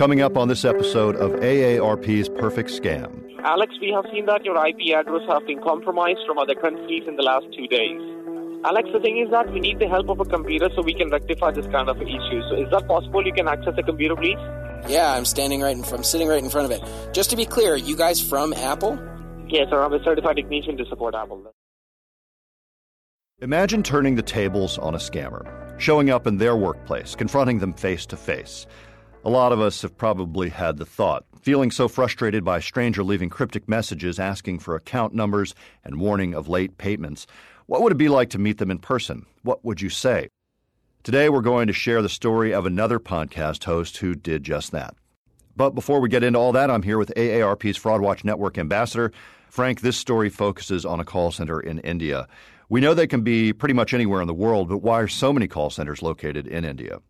Coming up on this episode of AARP's Perfect Scam. Alex, we have seen that your IP address has been compromised from other countries in the last two days. Alex, the thing is that we need the help of a computer so we can rectify this kind of issue. So is that possible? You can access the computer, please? Yeah, I'm standing right in front, I'm sitting right in front of it. Just to be clear, you guys from Apple? Yes, sir. I'm a certified technician to support Apple. Imagine turning the tables on a scammer, showing up in their workplace, confronting them face to face. A lot of us have probably had the thought, feeling so frustrated by a stranger leaving cryptic messages asking for account numbers and warning of late payments. What would it be like to meet them in person? What would you say? Today, we're going to share the story of another podcast host who did just that. But before we get into all that, I'm here with AARP's Fraud Watch Network ambassador. Frank, this story focuses on a call center in India. We know they can be pretty much anywhere in the world, but why are so many call centers located in India?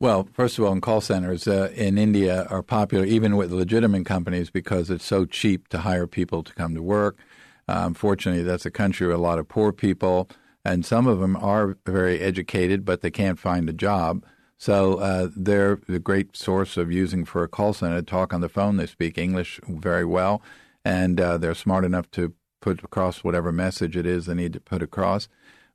Well, first of all, in call centers uh, in India are popular even with legitimate companies because it's so cheap to hire people to come to work. Uh, unfortunately, that's a country with a lot of poor people, and some of them are very educated, but they can't find a job. So uh, they're the great source of using for a call center. To talk on the phone. They speak English very well, and uh, they're smart enough to put across whatever message it is they need to put across.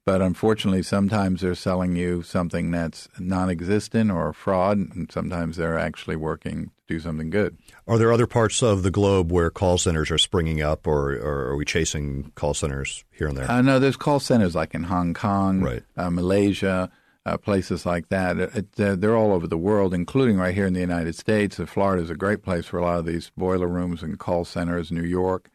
But unfortunately, sometimes they're selling you something that's non existent or a fraud, and sometimes they're actually working to do something good. Are there other parts of the globe where call centers are springing up, or, or are we chasing call centers here and there? Uh, no, there's call centers like in Hong Kong, right. uh, Malaysia, uh, places like that. It, it, they're all over the world, including right here in the United States. Florida is a great place for a lot of these boiler rooms and call centers, New York.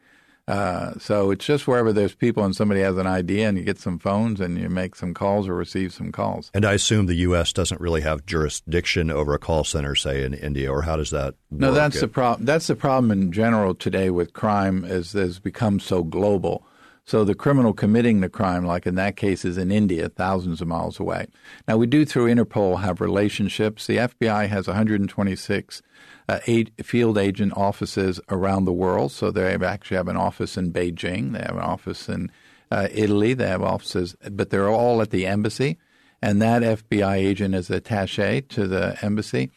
Uh, so it's just wherever there's people and somebody has an idea and you get some phones and you make some calls or receive some calls. And I assume the U.S. doesn't really have jurisdiction over a call center, say in India, or how does that? No, work? that's the problem. That's the problem in general today with crime is has become so global. So the criminal committing the crime, like in that case, is in India, thousands of miles away. Now we do through Interpol have relationships. The FBI has 126 uh, field agent offices around the world. So they actually have an office in Beijing. They have an office in uh, Italy. They have offices, but they're all at the embassy. And that FBI agent is attaché to the embassy.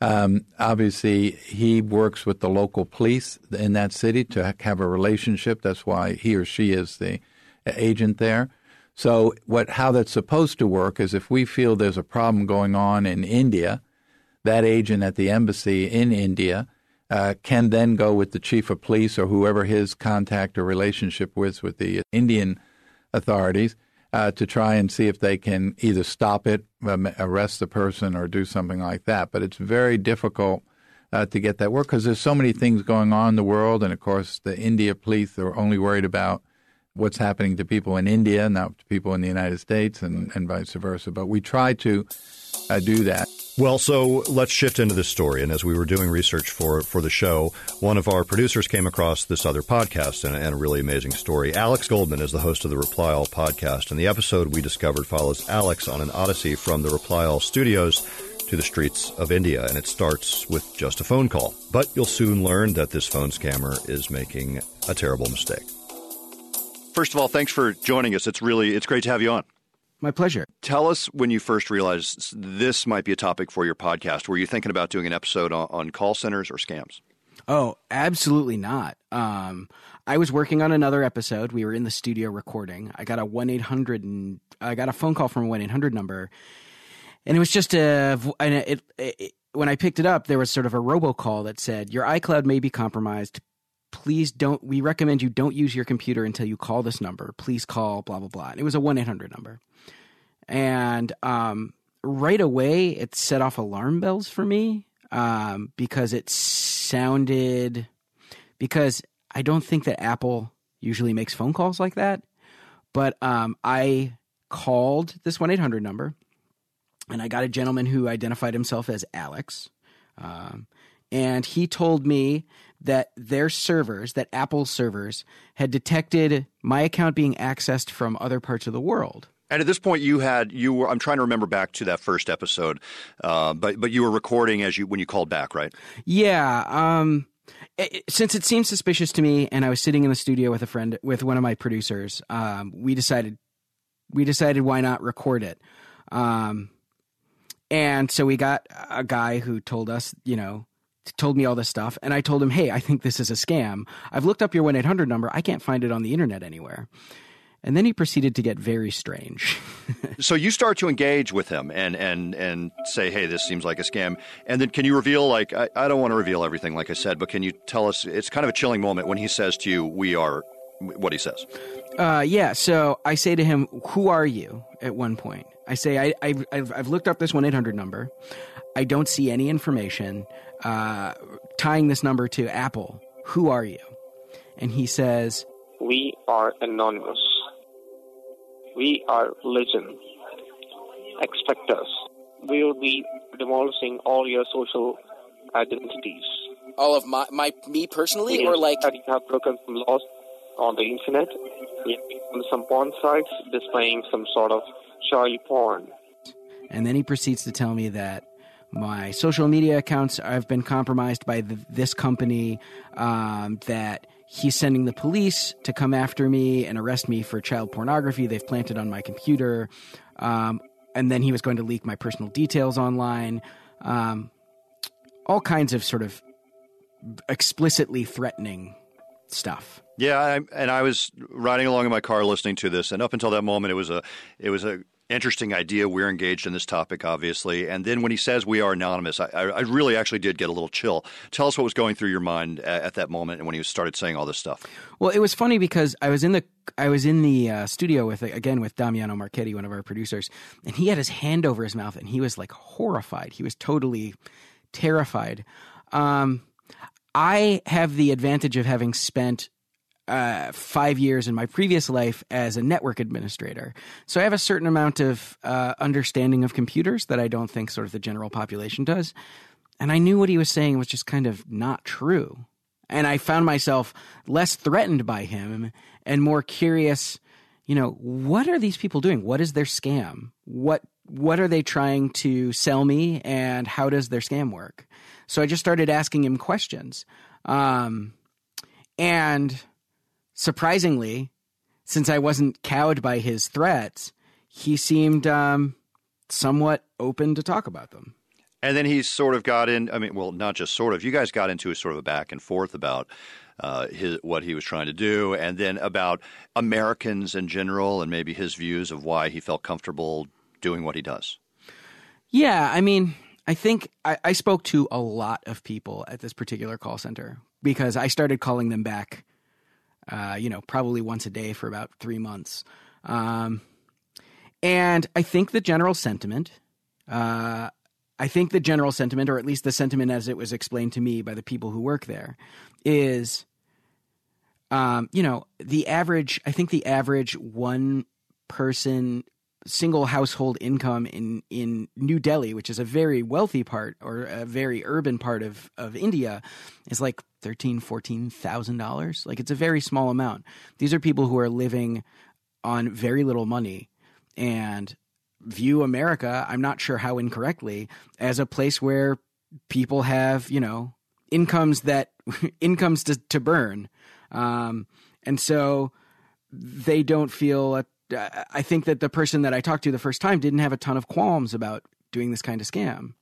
Um, obviously, he works with the local police in that city to have a relationship. That's why he or she is the agent there. So, what how that's supposed to work is if we feel there's a problem going on in India, that agent at the embassy in India uh, can then go with the chief of police or whoever his contact or relationship with with the Indian authorities uh, to try and see if they can either stop it, um, arrest the person, or do something like that. But it's very difficult uh, to get that work because there's so many things going on in the world, and of course the India police are only worried about what's happening to people in India, not to people in the United States, and, and vice versa. But we try to uh, do that. Well, so let's shift into this story. And as we were doing research for for the show, one of our producers came across this other podcast and, and, a really amazing story. Alex Goldman is the host of the Reply All podcast, and the episode we discovered follows Alex on an odyssey from the Reply All studios to the streets of India, and it starts with just a phone call. But you'll soon learn that this phone scammer is making a terrible mistake. First of all, thanks for joining us. It's really it's great to have you on. My pleasure. Tell us when you first realized this might be a topic for your podcast. Were you thinking about doing an episode on, on call centers or scams? Oh, absolutely not. Um, I was working on another episode. We were in the studio recording. I got a one eight hundred and I got a phone call from a one eight hundred number, and it was just a. And it, it, it, when I picked it up, there was sort of a robocall that said, "Your iCloud may be compromised. Please don't. We recommend you don't use your computer until you call this number. Please call blah blah blah." And it was a one eight hundred number and um, right away it set off alarm bells for me um, because it sounded because I don't think that Apple usually makes phone calls like that, but um, I called this one eight hundred number, and I got a gentleman who identified himself as Alex, um, and he told me that their servers, that Apple servers, had detected my account being accessed from other parts of the world. And at this point, you had you were. I'm trying to remember back to that first episode, uh, but but you were recording as you when you called back, right? Yeah. Um, it, since it seemed suspicious to me, and I was sitting in the studio with a friend, with one of my producers, um, we decided we decided why not record it. Um, and so we got a guy who told us, you know, told me all this stuff, and I told him, "Hey, I think this is a scam. I've looked up your one eight hundred number. I can't find it on the internet anywhere." And then he proceeded to get very strange. so you start to engage with him and and and say, "Hey, this seems like a scam." And then can you reveal like I, I don't want to reveal everything, like I said, but can you tell us? It's kind of a chilling moment when he says to you, "We are." What he says. Uh, yeah. So I say to him, "Who are you?" At one point, I say, I, I, have I've looked up this 1 800 number. I don't see any information uh, tying this number to Apple. Who are you? And he says, We are anonymous. We are Legion. Expect us. We will be demolishing all your social identities. All of my, my me personally, we or like that you have broken some laws on the internet. On some porn sites displaying some sort of child porn. And then he proceeds to tell me that my social media accounts have been compromised by this company, um, that he's sending the police to come after me and arrest me for child pornography they've planted on my computer. Um, and then he was going to leak my personal details online. Um, all kinds of sort of explicitly threatening stuff. Yeah, I, and I was riding along in my car listening to this, and up until that moment, it was a it was a interesting idea. We're engaged in this topic, obviously. And then when he says we are anonymous, I, I, really actually did get a little chill. Tell us what was going through your mind at, at, that moment and when he started saying all this stuff. Well, it was funny because I was in the I was in the uh, studio with again with Damiano Marchetti, one of our producers, and he had his hand over his mouth and he was like horrified. He was totally terrified. Um, I have the advantage of having spent uh, five years in my previous life as a network administrator. So I have a certain amount of uh, understanding of computers that I don't think sort of the general population does. And I knew what he was saying was just kind of not true. And I found myself less threatened by him and more curious, you know, what are these people doing? What is their scam? What what are they trying to sell me and how does their scam work? So I just started asking him questions. Um, and surprisingly, since I wasn't cowed by his threats, he seemed um, somewhat open to talk about them. And then he sort of got in. I mean, well, not just sort of. You guys got into a sort of a back and forth about uh, his what he was trying to do, and then about Americans in general, and maybe his views of why he felt comfortable doing what he does. Yeah, I mean, I think I, I spoke to a lot of people at this particular call center because I started calling them back uh, you know, probably once a day for about three months. Um, and I think the general sentiment, uh, I think the general sentiment, or at least the sentiment as it was explained to me by the people who work there, is, um, you know, the average, I think the average one person single household income in, in New Delhi, which is a very wealthy part or a very urban part of, of India, is like thirteen, fourteen thousand dollars. Like it's a very small amount. These are people who are living on very little money and view America, I'm not sure how incorrectly, as a place where people have, you know, incomes that incomes to, to burn. Um, and so they don't feel a I think that the person that I talked to the first time didn't have a ton of qualms about doing this kind of scam.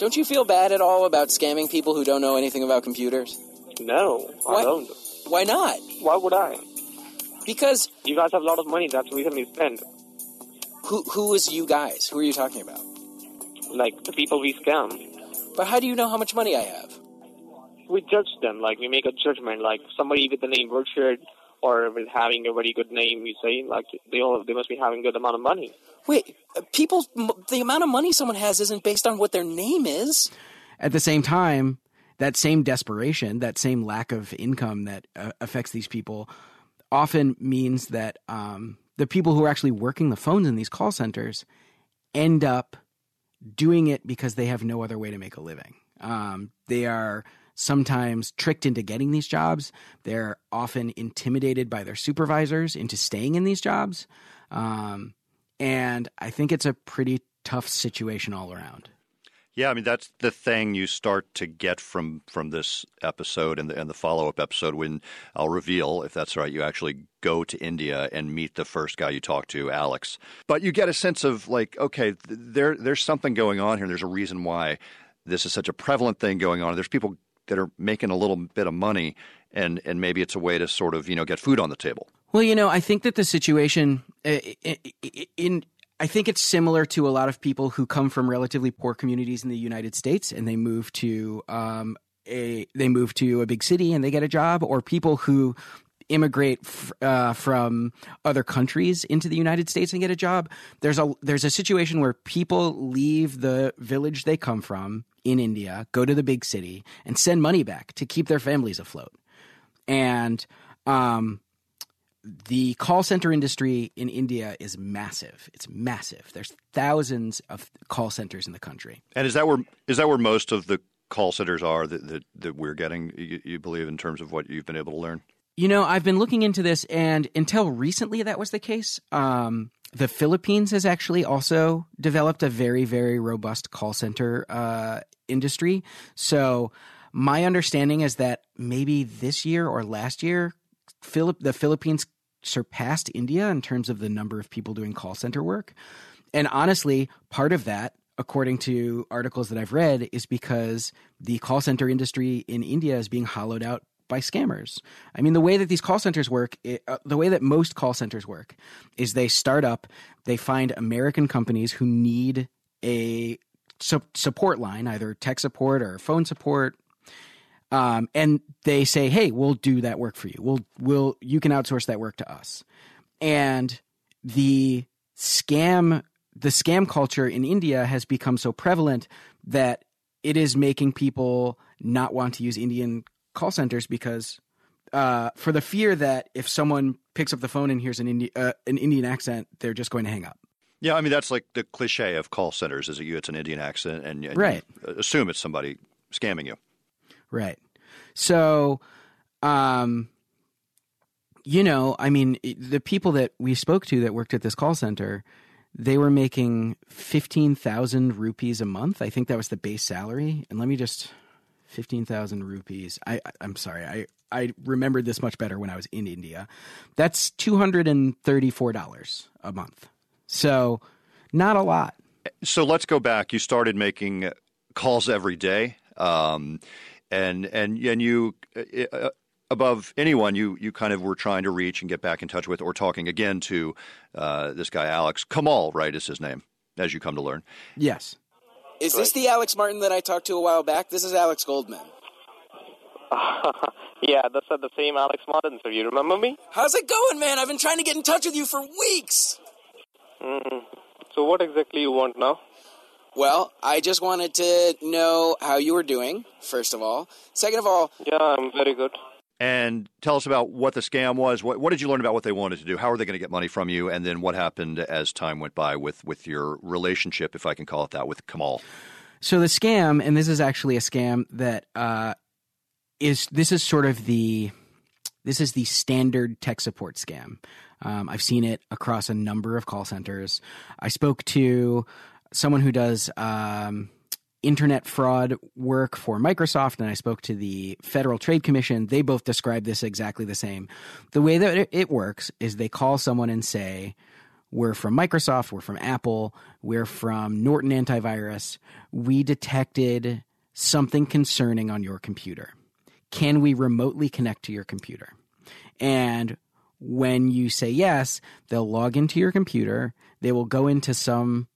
Don't you feel bad at all about scamming people who don't know anything about computers? No, Why? I don't. Why not? Why would I? Because You guys have a lot of money. That's the reason we spend. who who is you guys? Who are you talking about? Like the people we scam, But how do you know how much money I have? we judge them. Like we make a judgment. Like somebody with the name Richard or with having a very good name, we say like they all they must be having good amount of money. Wait, uh, people, m- the amount of money someone has isn't based on what their name is. At the same time, that same desperation, that same lack of income that uh, affects these people, often means that um, the people who are actually working the phones in these call centers end up doing it because they have no other way to make a living. Um, they are sometimes tricked into getting these jobs. They're often intimidated by their supervisors into staying in these jobs. Um, and I think it's a pretty tough situation all around. Yeah, I mean that's the thing you start to get from from this episode and the, and the follow up episode when I'll reveal if that's right. You actually go to India and meet the first guy you talk to, Alex. But you get a sense of like, okay, there there's something going on here. There's a reason why this is such a prevalent thing going on. There's people that are making a little bit of money, and and maybe it's a way to sort of you know get food on the table. Well, you know, I think that the situation uh, in I think it's similar to a lot of people who come from relatively poor communities in the United States and they move to um, a they move to a big city and they get a job, or people who immigrate f- uh, from other countries into the United States and get a job. There's a there's a situation where people leave the village they come from in India, go to the big city, and send money back to keep their families afloat. And um, the call center industry in India is massive. It's massive. There's thousands of call centers in the country. And is that where is that where most of the call centers are that that, that we're getting? You, you believe in terms of what you've been able to learn? You know, I've been looking into this, and until recently, that was the case. Um, the Philippines has actually also developed a very, very robust call center uh, industry. So, my understanding is that maybe this year or last year, Philip, the Philippines surpassed India in terms of the number of people doing call center work. And honestly, part of that, according to articles that I've read, is because the call center industry in India is being hollowed out by scammers. I mean, the way that these call centers work, it, uh, the way that most call centers work, is they start up, they find American companies who need a su- support line, either tech support or phone support. Um, and they say, "Hey, we'll do that work for you. We'll, we'll, you can outsource that work to us." And the scam, the scam culture in India has become so prevalent that it is making people not want to use Indian call centers because uh, for the fear that if someone picks up the phone and hears an, Indi- uh, an Indian accent, they're just going to hang up. Yeah, I mean that's like the cliche of call centers is that you it's an Indian accent and, and right. assume it's somebody scamming you. Right. So, um, you know, I mean, the people that we spoke to that worked at this call center, they were making fifteen thousand rupees a month. I think that was the base salary. And let me just fifteen thousand rupees. I I'm sorry. I I remembered this much better when I was in India. That's two hundred and thirty four dollars a month. So not a lot. So let's go back. You started making calls every day, um, and and and you. Uh, above anyone you you kind of were trying to reach and get back in touch with or talking again to uh, this guy Alex Kamal right is his name as you come to learn yes is this the Alex Martin that I talked to a while back? This is Alex Goldman. yeah, that's the same Alex Martin, So You remember me? How's it going, man? I've been trying to get in touch with you for weeks. Mm-hmm. So, what exactly you want now? Well, I just wanted to know how you were doing, first of all. Second of all, yeah, I'm very good and tell us about what the scam was. What, what, did you learn about what they wanted to do? How are they going to get money from you? And then what happened as time went by with, with your relationship, if I can call it that, with Kamal? So the scam, and this is actually a scam that uh, is this is sort of the this is the standard tech support scam. Um, I've seen it across a number of call centers. I spoke to someone who does. Um, internet fraud work for Microsoft and I spoke to the Federal Trade Commission, they both describe this exactly the same. The way that it works is they call someone and say, We're from Microsoft, we're from Apple, we're from Norton Antivirus. We detected something concerning on your computer. Can we remotely connect to your computer? And when you say yes, they'll log into your computer. They will go into some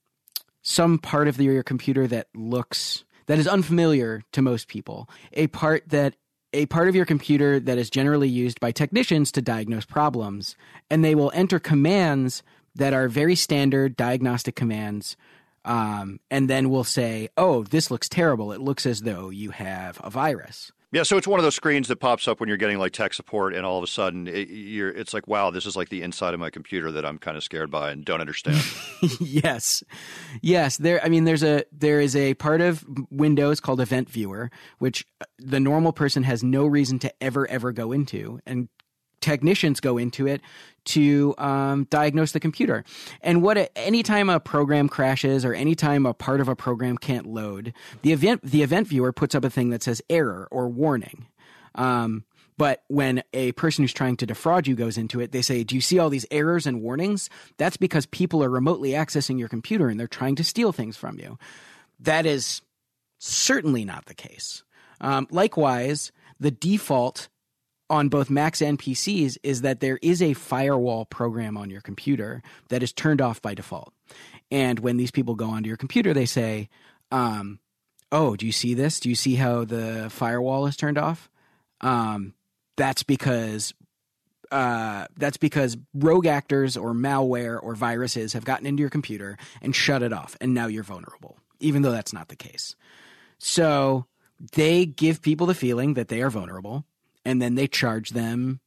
some part of your computer that looks that is unfamiliar to most people, a part that a part of your computer that is generally used by technicians to diagnose problems, and they will enter commands that are very standard diagnostic commands. Um, and then we'll say, "Oh, this looks terrible. It looks as though you have a virus." Yeah, so it's one of those screens that pops up when you're getting like tech support, and all of a sudden, it, it's like, wow, this is like the inside of my computer that I'm kind of scared by and don't understand. yes, yes. There, I mean, there's a there is a part of Windows called Event Viewer, which uh, the normal person has no reason to ever ever go into, and technicians go into it to um, diagnose the computer. And what anytime a program crashes or anytime a part of a program can't load, the event the event viewer puts up a thing that says error or warning. Um, but when a person who's trying to defraud you goes into it, they say, Do you see all these errors and warnings? That's because people are remotely accessing your computer and they're trying to steal things from you. That is certainly not the case. Um, likewise, the default on both Macs and PCs is that there is a firewall program on your computer that is turned off by default. And when these people go onto your computer, they say, um, "Oh, do you see this? Do you see how the firewall is turned off?" Um, that's because uh, that's because rogue actors or malware or viruses have gotten into your computer and shut it off, and now you're vulnerable, even though that's not the case. So they give people the feeling that they are vulnerable, and then they charge them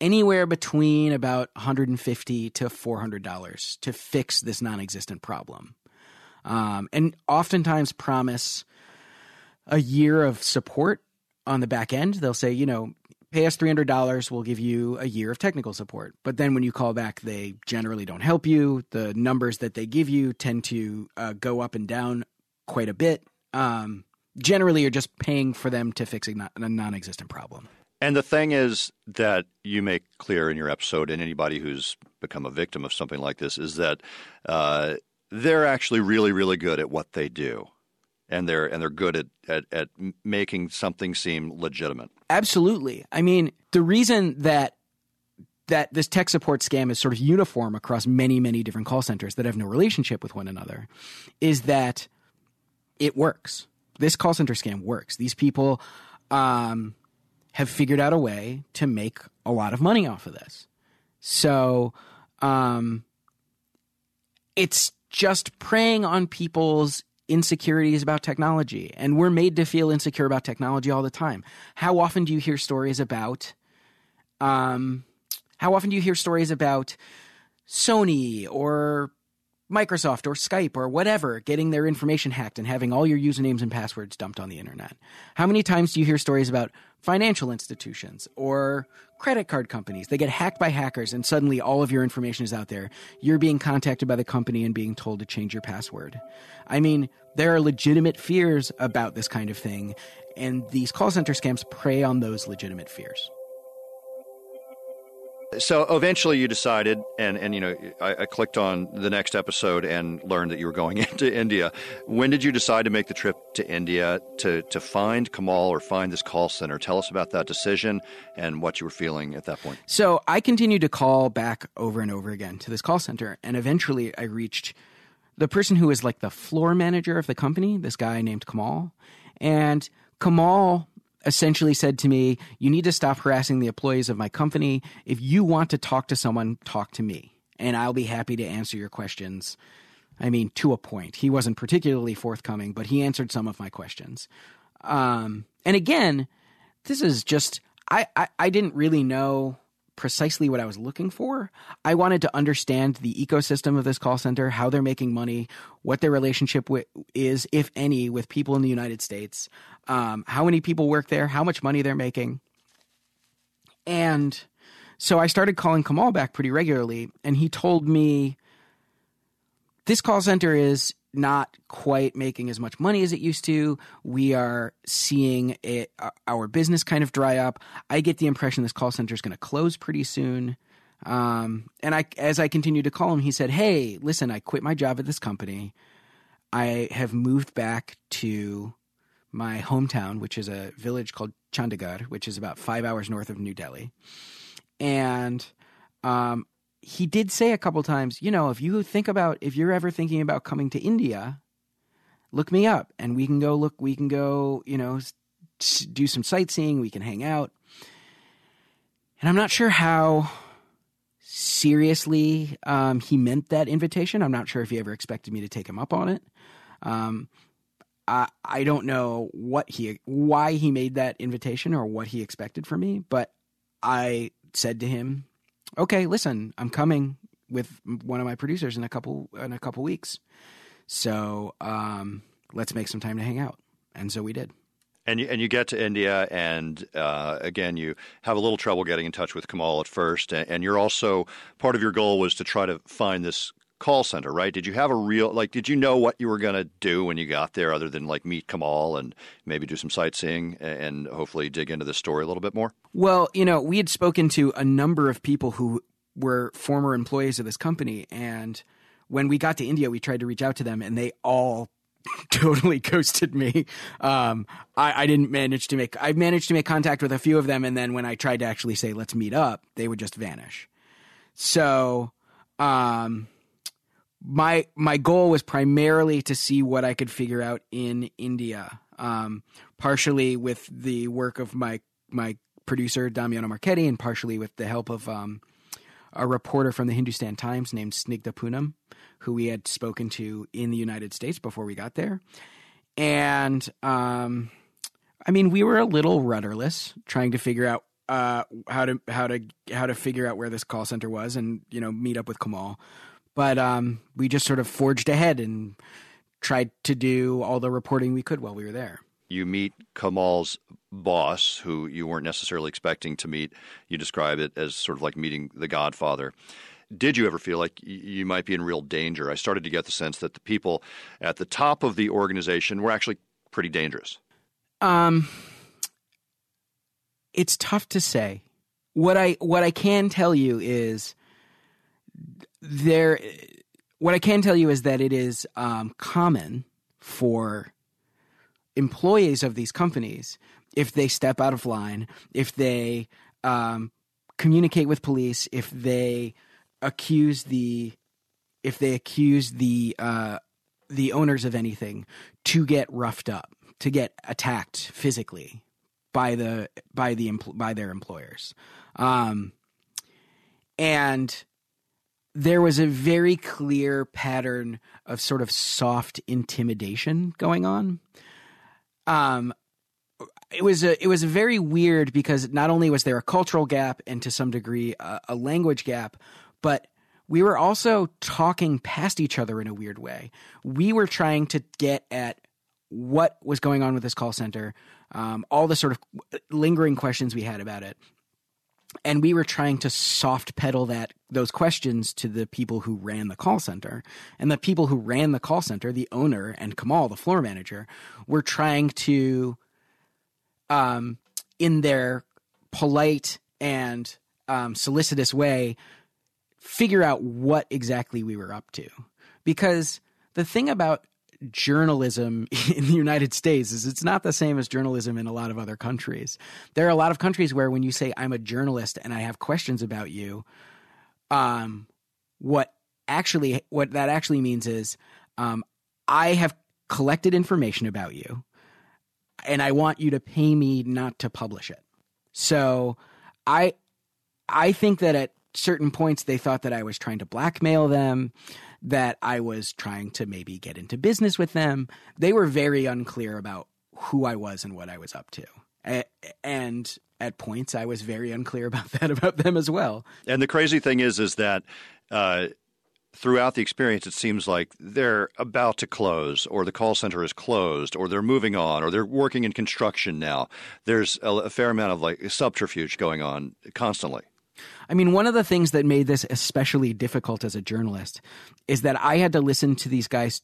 anywhere between about 150 to 400 dollars to fix this non-existent problem, um, and oftentimes promise a year of support on the back end. They'll say, you know, pay us $300 we'll give you a year of technical support. But then when you call back they generally don't help you. The numbers that they give you tend to uh, go up and down quite a bit. Um, generally you're just paying for them to fix a, non-existent problem and the thing is that you make clear in your episode and anybody who's become a victim of something like this is that uh, they're actually really really good at what they do and they're and they're good at, at, at making something seem legitimate. Absolutely. I mean, the reason that that this tech support scam is sort of uniform across many, many different call centers that have no relationship with one another is that it works. This call center scam works. These people um, have figured out a way to make a lot of money off of this. So um, it's just preying on people's insecurities about technology and we're made to feel insecure about technology all the time how often do you hear stories about um how often do you hear stories about sony or Microsoft or Skype or whatever getting their information hacked and having all your usernames and passwords dumped on the internet? How many times do you hear stories about financial institutions or credit card companies? They get hacked by hackers and suddenly all of your information is out there. You're being contacted by the company and being told to change your password. I mean, there are legitimate fears about this kind of thing, and these call center scams prey on those legitimate fears. So eventually you decided, and, and you know, I, I, clicked on the next episode and learned that you were going into India. When did you decide to make the trip to India to, to find Kamal or find this call center? Tell us about that decision and what you were feeling at that point. So I continued to call back over and over again to this call center, and eventually I reached the person who is like the floor manager of the company, this guy named Kamal. And Kamal essentially said to me, You need to stop harassing the employees of my company. If you want to talk to someone, talk to me, and I'll be happy to answer your questions. I mean, to a point. He wasn't particularly forthcoming, but he answered some of my questions. Um, and again, this is just, I, I, I didn't really know precisely what I was looking for. I wanted to understand the ecosystem of this call center, how they're making money, what their relationship is, if any, with people in the United States, um, how many people work there, how much money they're making. And so I started calling Kamal back pretty regularly, and he told me this call center is not quite making as much money as it used to. We are seeing it, uh, our business kind of dry up. I get the impression this call center is going to close pretty soon. Um, and I, as I continued to call him, he said, "Hey, listen, I quit my job at this company. I have moved back to my hometown, which is a village called Chandigarh, which is about five hours north of New Delhi. And um, he did say a couple times, you know, if you think about, if you're ever thinking about coming to India, look me up and we can go look, we can go, you know, do some sightseeing, we can hang out. And I'm not sure how seriously um, he meant that invitation. I'm not sure if he ever expected me to take him up on it. Um, I, I don't know what he why he made that invitation or what he expected from me, but I said to him, "Okay, listen, I'm coming with one of my producers in a couple in a couple weeks, so um, let's make some time to hang out." And so we did. And you, and you get to India, and uh, again, you have a little trouble getting in touch with Kamal at first, and you're also part of your goal was to try to find this call center, right? Did you have a real like? Did you know what you were going to do when you got there, other than like meet Kamal and maybe do some sightseeing and hopefully dig into this story a little bit more? Well, you know, we had spoken to a number of people who were former employees of this company, and when we got to India, we tried to reach out to them, and they all totally ghosted me. Um, I, I, didn't manage to make. I managed to make contact with a few of them, and then when I tried to actually say let's meet up, they would just vanish. So, um, my my goal was primarily to see what I could figure out in India. Um, partially with the work of my my producer Damiano Marchetti, and partially with the help of um, a reporter from the Hindustan Times named Snigdha Poonam, who we had spoken to in the United States before we got there. And um, I mean, we were a little rudderless, trying to figure out uh, how to how to how to figure out where this call center was, and you know, meet up with Kamal. But um, we just sort of forged ahead and tried to do all the reporting we could while we were there you meet Kamal's boss, who you weren't necessarily expecting to meet. You describe it as sort of like meeting the Godfather. Did you ever feel like you might be in real danger? I started to get the sense that the people at the top of the organization were actually pretty dangerous. Um, it's tough to say. What I what I can tell you is there. What I can tell you is that it is um, common for employees of these companies, if they step out of line, if they um, communicate with police, if they accuse the if they accuse the uh, the owners of anything, to get roughed up, to get attacked physically by the by the by their employers, um, and there was a very clear pattern of sort of soft intimidation going on um, it was a it was very weird because not only was there a cultural gap and to some degree a, a, language gap, but we were also talking past each other in a weird way. We were trying to get at what was going on with this call center, um, all the sort of lingering questions we had about it, and we were trying to soft pedal that those questions to the people who ran the call center. And the people who ran the call center the owner and kamal the floor manager were trying to um, in their polite and um, solicitous way figure out what exactly we were up to. Because the thing about journalism in the United States is it's not the same as journalism in a lot of other countries. There are a lot of countries where when you say I'm a journalist and I have questions about you, um, what actually what that actually means is um, I have collected information about you and I want you to pay me not to publish it. So I I think that at certain points they thought that I was trying to blackmail them that I was trying to maybe get into business with them. They were very unclear about who I was and what I was up to. And at points, I was very unclear about that about them as well. And the crazy thing is, is that uh, throughout the experience, it seems like they're about to close, or the call center is closed, or they're moving on, or they're working in construction now. There's a, a fair amount of like subterfuge going on constantly. I mean, one of the things that made this especially difficult as a journalist is that I had to listen to these guys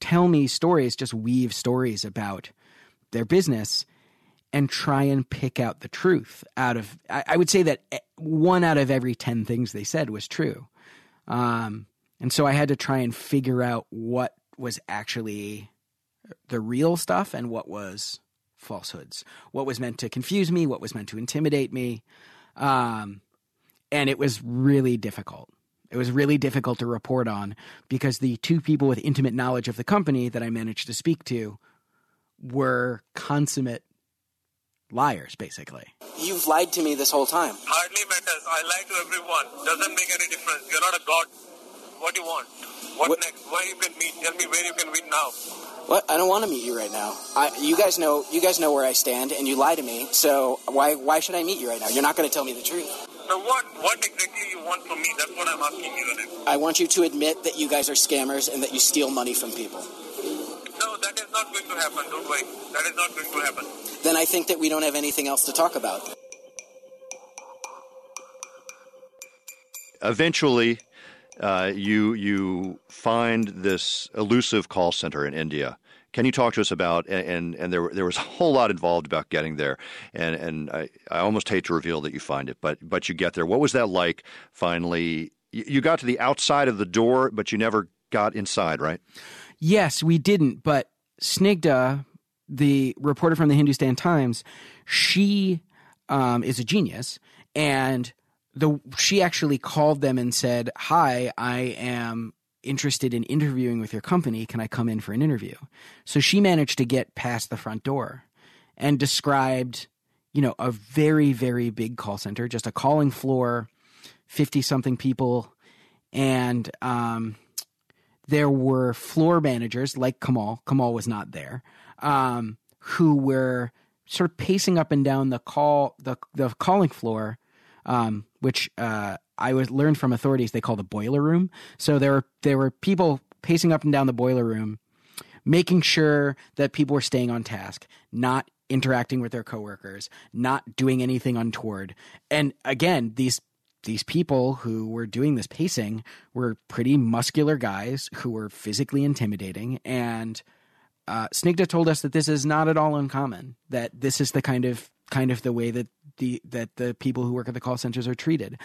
tell me stories, just weave stories about their business and try and pick out the truth out of, I, would say that one out of every 10 things they said was true. Um, and so I had to try and figure out what was actually the real stuff and what was falsehoods, what was meant to confuse me, what was meant to intimidate me. Um, and it was really difficult. It was really difficult to report on because the two people with intimate knowledge of the company that I managed to speak to were consummate liars, basically. You've lied to me this whole time. Hardly matters. I lie to everyone. Doesn't make any difference. You're not a god. What do you want? What, what? next? Where you can meet? Tell me where you can meet now. What? I don't want to meet you right now. I, you guys know. You guys know where I stand, and you lie to me. So why? Why should I meet you right now? You're not going to tell me the truth. So what? What exactly you want from me? That's what I'm asking you. I want you to admit that you guys are scammers and that you steal money from people. No, that is not going to happen. Don't worry. That is not going to happen. Then I think that we don't have anything else to talk about. Eventually, uh, you you find this elusive call center in India. Can you talk to us about and and there there was a whole lot involved about getting there, and and I, I almost hate to reveal that you find it, but but you get there. What was that like? Finally, you got to the outside of the door, but you never got inside, right? Yes, we didn't, but Snigdha, the reporter from the Hindustan Times, she um, is a genius, and the she actually called them and said, "Hi, I am interested in interviewing with your company. Can I come in for an interview?" So she managed to get past the front door and described, you know, a very very big call center, just a calling floor, fifty something people, and um, there were floor managers like Kamal. Kamal was not there, um, who were sort of pacing up and down the call the the calling floor, um, which uh, I was learned from authorities they call the boiler room. So there were there were people pacing up and down the boiler room, making sure that people were staying on task, not interacting with their coworkers, not doing anything untoward. And again, these these people who were doing this pacing were pretty muscular guys who were physically intimidating and uh, Snigdha told us that this is not at all uncommon. That this is the kind of kind of the way that the that the people who work at the call centers are treated.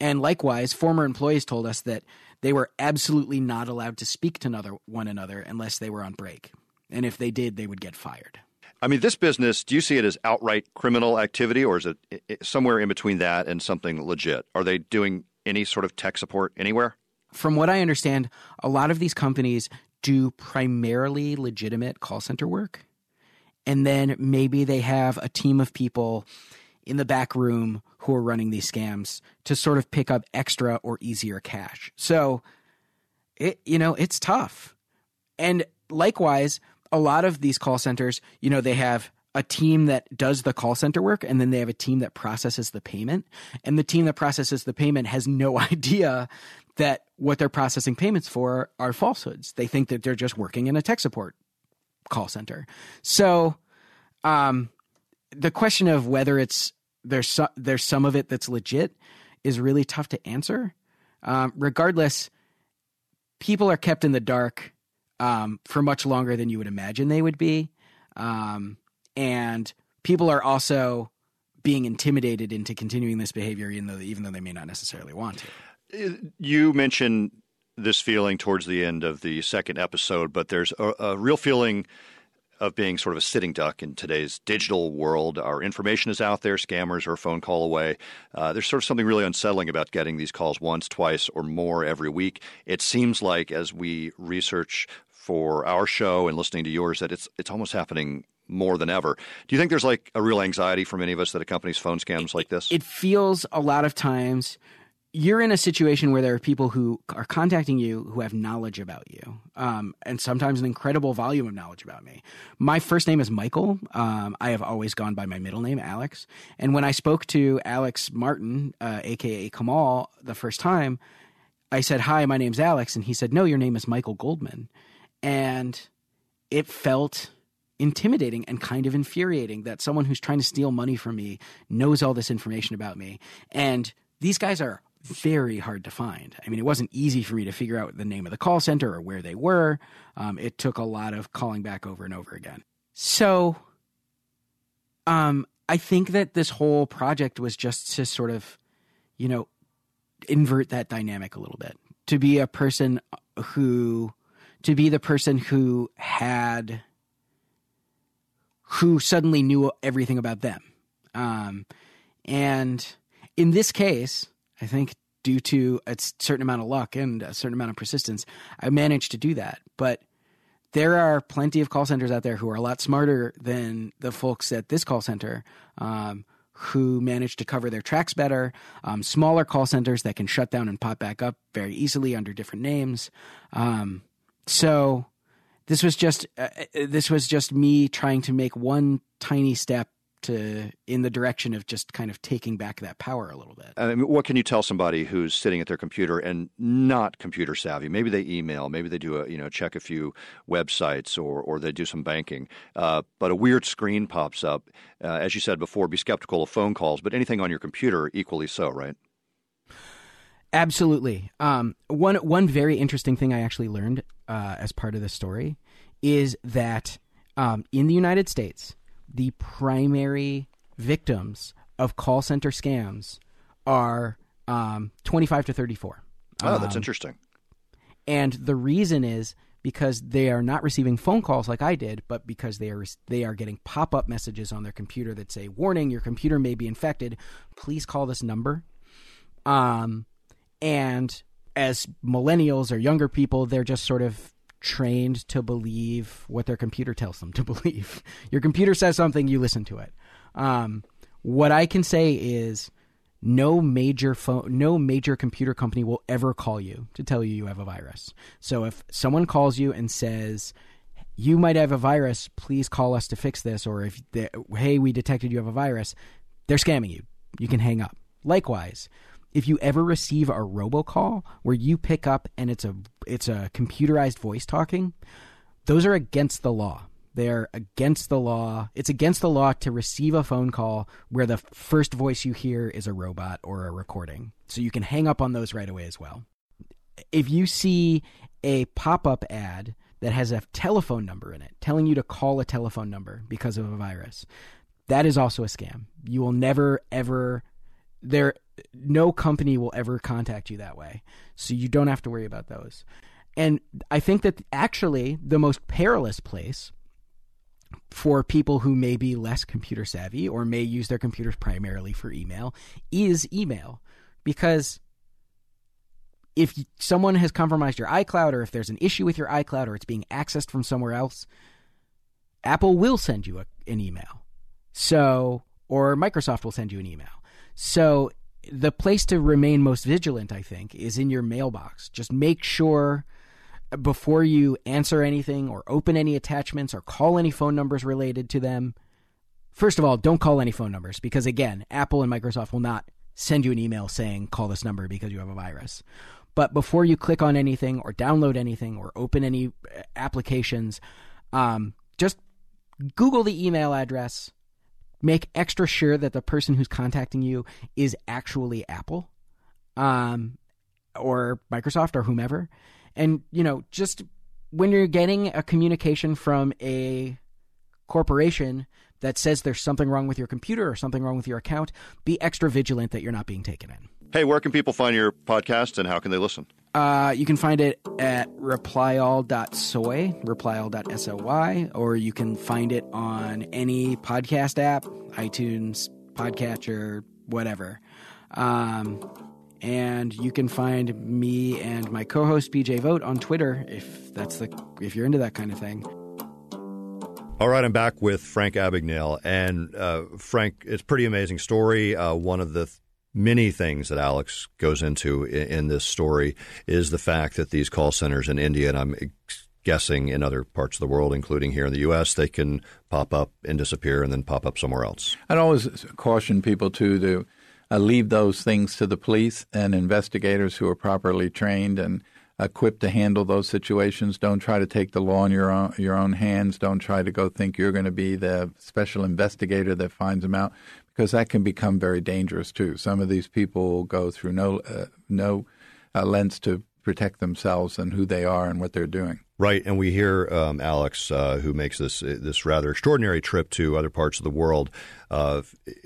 And likewise, former employees told us that they were absolutely not allowed to speak to another one another unless they were on break, and if they did, they would get fired. I mean, this business, do you see it as outright criminal activity or is it somewhere in between that and something legit? Are they doing any sort of tech support anywhere? From what I understand, a lot of these companies do primarily legitimate call center work. And then maybe they have a team of people in the back room who are running these scams to sort of pick up extra or easier cash. So it you know, it's tough. And likewise, a lot of these call centers, you know, they have a team that does the call center work and then they have a team that processes the payment and the team that processes the payment has no idea that what they're processing payments for are falsehoods they think that they're just working in a tech support call center so um, the question of whether it's there's so, there's some of it that's legit is really tough to answer um, regardless people are kept in the dark um, for much longer than you would imagine they would be. Um, and people are also being intimidated into continuing this behavior, even though even though they may not necessarily want to. You mentioned this feeling towards the end of the second episode, but there's a, a real feeling of being sort of a sitting duck in today's digital world. Our information is out there. Scammers are a phone call away. Uh, there's sort of something really unsettling about getting these calls once, twice, or more every week. It seems like as we research for our show and listening to yours that it's it's almost happening more than ever. Do you think there's like a real anxiety for many of us that accompanies phone scams like this? It feels a lot of times you're in a situation where there are people who are contacting you who have knowledge about you, um, and sometimes an incredible volume of knowledge about me. My first name is Michael. Um, I have always gone by my middle name, Alex. And when I spoke to Alex Martin, uh, aka Kamal, the first time, I said, "Hi, my name's Alex," and he said, "No, your name is Michael Goldman." And it felt intimidating and kind of infuriating that someone who's trying to steal money from me knows all this information about me. And these guys are very hard to find. I mean, it wasn't easy for me to figure out the name of the call center or where they were. Um, it took a lot of calling back over and over again. So, um, I think that this whole project was just to sort of, you know, invert that dynamic a little bit. To be a person who to be the person who had who suddenly knew everything about them. Um, and in this case, I think due to a certain amount of luck and a certain amount of persistence, I managed to do that. But there are plenty of call centers out there who are a lot smarter than the folks at this call center um, who manage to cover their tracks better. Um, smaller call centers that can shut down and pop back up very easily under different names. Um, so this was just uh, uh, this was just me trying to make one tiny step to in the direction of just kind of taking back that power a little bit. I mean, what can you tell somebody who's sitting at their computer and not computer savvy? Maybe they email, maybe they do a you know check a few websites or or they do some banking, uh, but a weird screen pops up. Uh, as you said before, be skeptical of phone calls, but anything on your computer equally so, right? Absolutely. Um, one one very interesting thing I actually learned uh, as part of the story is that um, in the United States, the primary victims of call center scams are um, 25 to 34. Oh, that's um, interesting. And the reason is because they are not receiving phone calls like I did, but because they are they are getting pop-up messages on their computer that say, "Warning, your computer may be infected. Please call this number." Um and as millennials or younger people, they're just sort of trained to believe what their computer tells them to believe. Your computer says something, you listen to it. Um, what I can say is no major phone no major computer company will ever call you to tell you you have a virus. So if someone calls you and says you might have a virus, please call us to fix this or if they, hey, we detected you have a virus, they're scamming you. You can hang up. Likewise, if you ever receive a robocall where you pick up and it's a it's a computerized voice talking, those are against the law. They're against the law. It's against the law to receive a phone call where the first voice you hear is a robot or a recording. So you can hang up on those right away as well. If you see a pop up ad that has a telephone number in it telling you to call a telephone number because of a virus, that is also a scam. You will never, ever, there, no company will ever contact you that way. So you don't have to worry about those. And I think that actually the most perilous place for people who may be less computer savvy or may use their computers primarily for email is email because if someone has compromised your iCloud or if there's an issue with your iCloud or it's being accessed from somewhere else, Apple will send you a, an email. So, or Microsoft will send you an email. So, the place to remain most vigilant, I think, is in your mailbox. Just make sure before you answer anything or open any attachments or call any phone numbers related to them, first of all, don't call any phone numbers because, again, Apple and Microsoft will not send you an email saying call this number because you have a virus. But before you click on anything or download anything or open any uh, applications, um, just Google the email address. Make extra sure that the person who's contacting you is actually Apple um, or Microsoft or whomever and, you know, just when you're getting a communication from a corporation that says there's something wrong with your computer or something wrong with your account, be extra vigilant that you're not being taken in. Hey, where can people find your podcast and how can they listen? Uh, you can find it at replyall.soy, replyall.soy, or you can find it on any podcast app, iTunes, Podcatcher, whatever. Um, and you can find me and my co-host PJ Vogt on Twitter if that's the if you're into that kind of thing. All right, I'm back with Frank Abagnale, and uh, Frank, it's a pretty amazing story. Uh, one of the th- many things that Alex goes into in, in, this story is the fact that these call centers in India, and I'm guessing in other parts of the world, including here in the U.S., they can pop up and disappear and then pop up somewhere else. I'd always caution people too to uh, leave those things to the police and investigators who are properly trained and equipped to handle those situations. Don't try to take the law in your own, your own hands. Don't try to go think you're going to be the special investigator that finds them out because that can become very dangerous too. Some of these people go through no uh, no uh, lens to protect themselves and who they are and what they're doing. Right, and we hear um, Alex, uh, who makes this this rather extraordinary trip to other parts of the world, uh,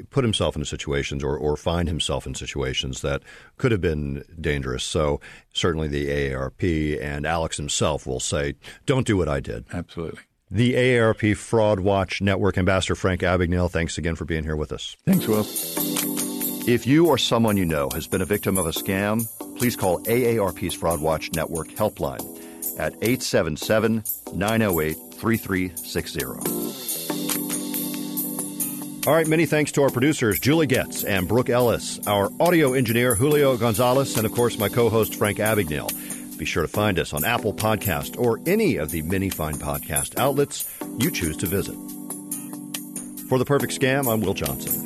put himself into situations or, or find himself in situations that could have been dangerous. So certainly the AARP and Alex himself will say, "Don't do what I did." Absolutely. The AARP Fraud Watch Network Ambassador Frank Abagnale, thanks again for being here with us. Thanks, Will. If you or someone you know has been a victim of a scam, please call AARP's Fraud Watch Network helpline at 877 908 3360. All right, many thanks to our producers, Julie Getz and Brooke Ellis, our audio engineer, Julio Gonzalez, and of course, my co host, Frank Abagnale. Be sure to find us on Apple Podcast or any of the many fine podcast outlets you choose to visit. For The Perfect Scam, I'm Will Johnson.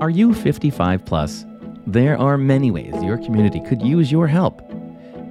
Are you 55 plus? There are many ways your community could use your help.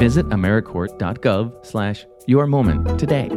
Visit AmeriCorps.gov slash your moment today